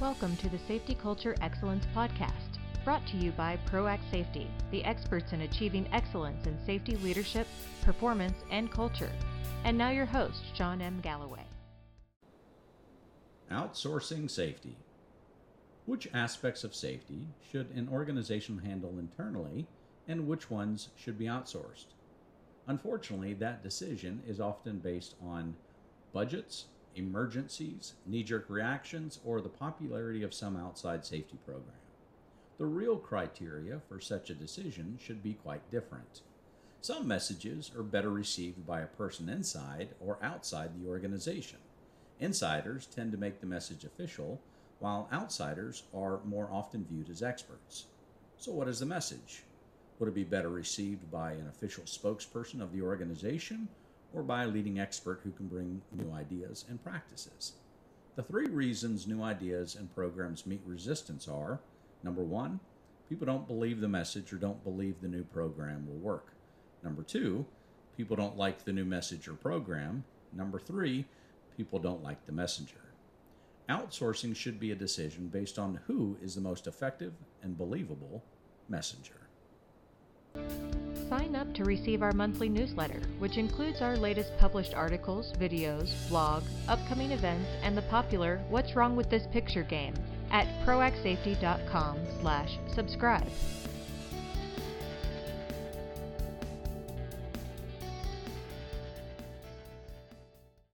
Welcome to the Safety Culture Excellence Podcast, brought to you by ProAct Safety, the experts in achieving excellence in safety leadership, performance, and culture. And now your host, Shawn M. Galloway. Outsourcing safety. Which aspects of safety should an organization handle internally, and which ones should be outsourced? Unfortunately, that decision is often based on budgets, emergencies, knee jerk reactions, or the popularity of some outside safety program. The real criteria for such a decision should be quite different. Some messages are better received by a person inside or outside the organization. Insiders tend to make the message official, while outsiders are more often viewed as experts. So, what is the message? Would it be better received by an official spokesperson of the organization or by a leading expert who can bring new ideas and practices. The three reasons new ideas and programs meet resistance are number one, people don't believe the message or don't believe the new program will work. Number two, people don't like the new message or program. Number three, people don't like the messenger. Outsourcing should be a decision based on who is the most effective and believable messenger. Sign up to receive our monthly newsletter, which includes our latest published articles, videos, blog, upcoming events, and the popular What's Wrong with This Picture game at proactsafety.com slash subscribe.